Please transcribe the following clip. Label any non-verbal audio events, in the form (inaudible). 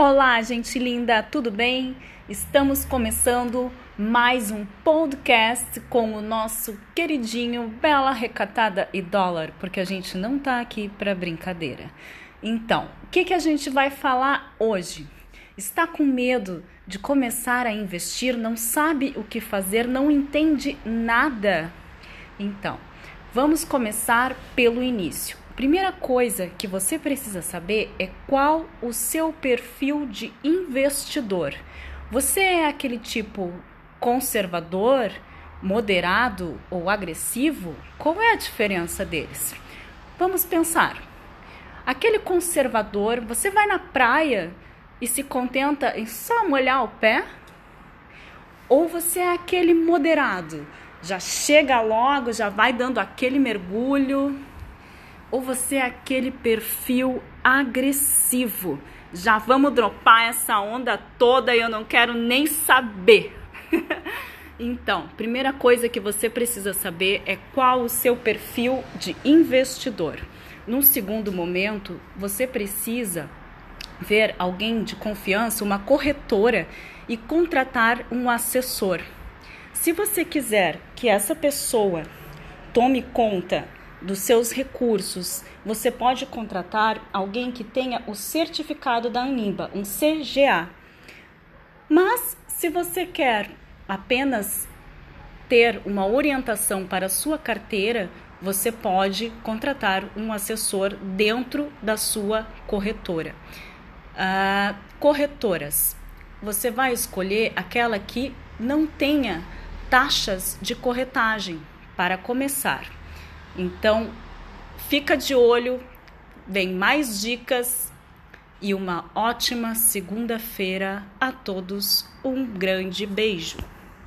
Olá, gente linda, tudo bem? Estamos começando mais um podcast com o nosso queridinho Bela Recatada e Dólar, porque a gente não tá aqui para brincadeira. Então, o que, que a gente vai falar hoje? Está com medo de começar a investir, não sabe o que fazer, não entende nada? Então, vamos começar pelo início. Primeira coisa que você precisa saber é qual o seu perfil de investidor. Você é aquele tipo conservador, moderado ou agressivo? Qual é a diferença deles? Vamos pensar. Aquele conservador, você vai na praia e se contenta em só molhar o pé? Ou você é aquele moderado? Já chega logo, já vai dando aquele mergulho, ou você é aquele perfil agressivo? Já vamos dropar essa onda toda e eu não quero nem saber. (laughs) então, primeira coisa que você precisa saber é qual o seu perfil de investidor. Num segundo momento, você precisa ver alguém de confiança, uma corretora e contratar um assessor. Se você quiser que essa pessoa tome conta dos seus recursos, você pode contratar alguém que tenha o certificado da Anima, um CGA. Mas se você quer apenas ter uma orientação para a sua carteira, você pode contratar um assessor dentro da sua corretora. Uh, corretoras, você vai escolher aquela que não tenha taxas de corretagem para começar. Então, fica de olho, vem mais dicas e uma ótima segunda-feira a todos. Um grande beijo.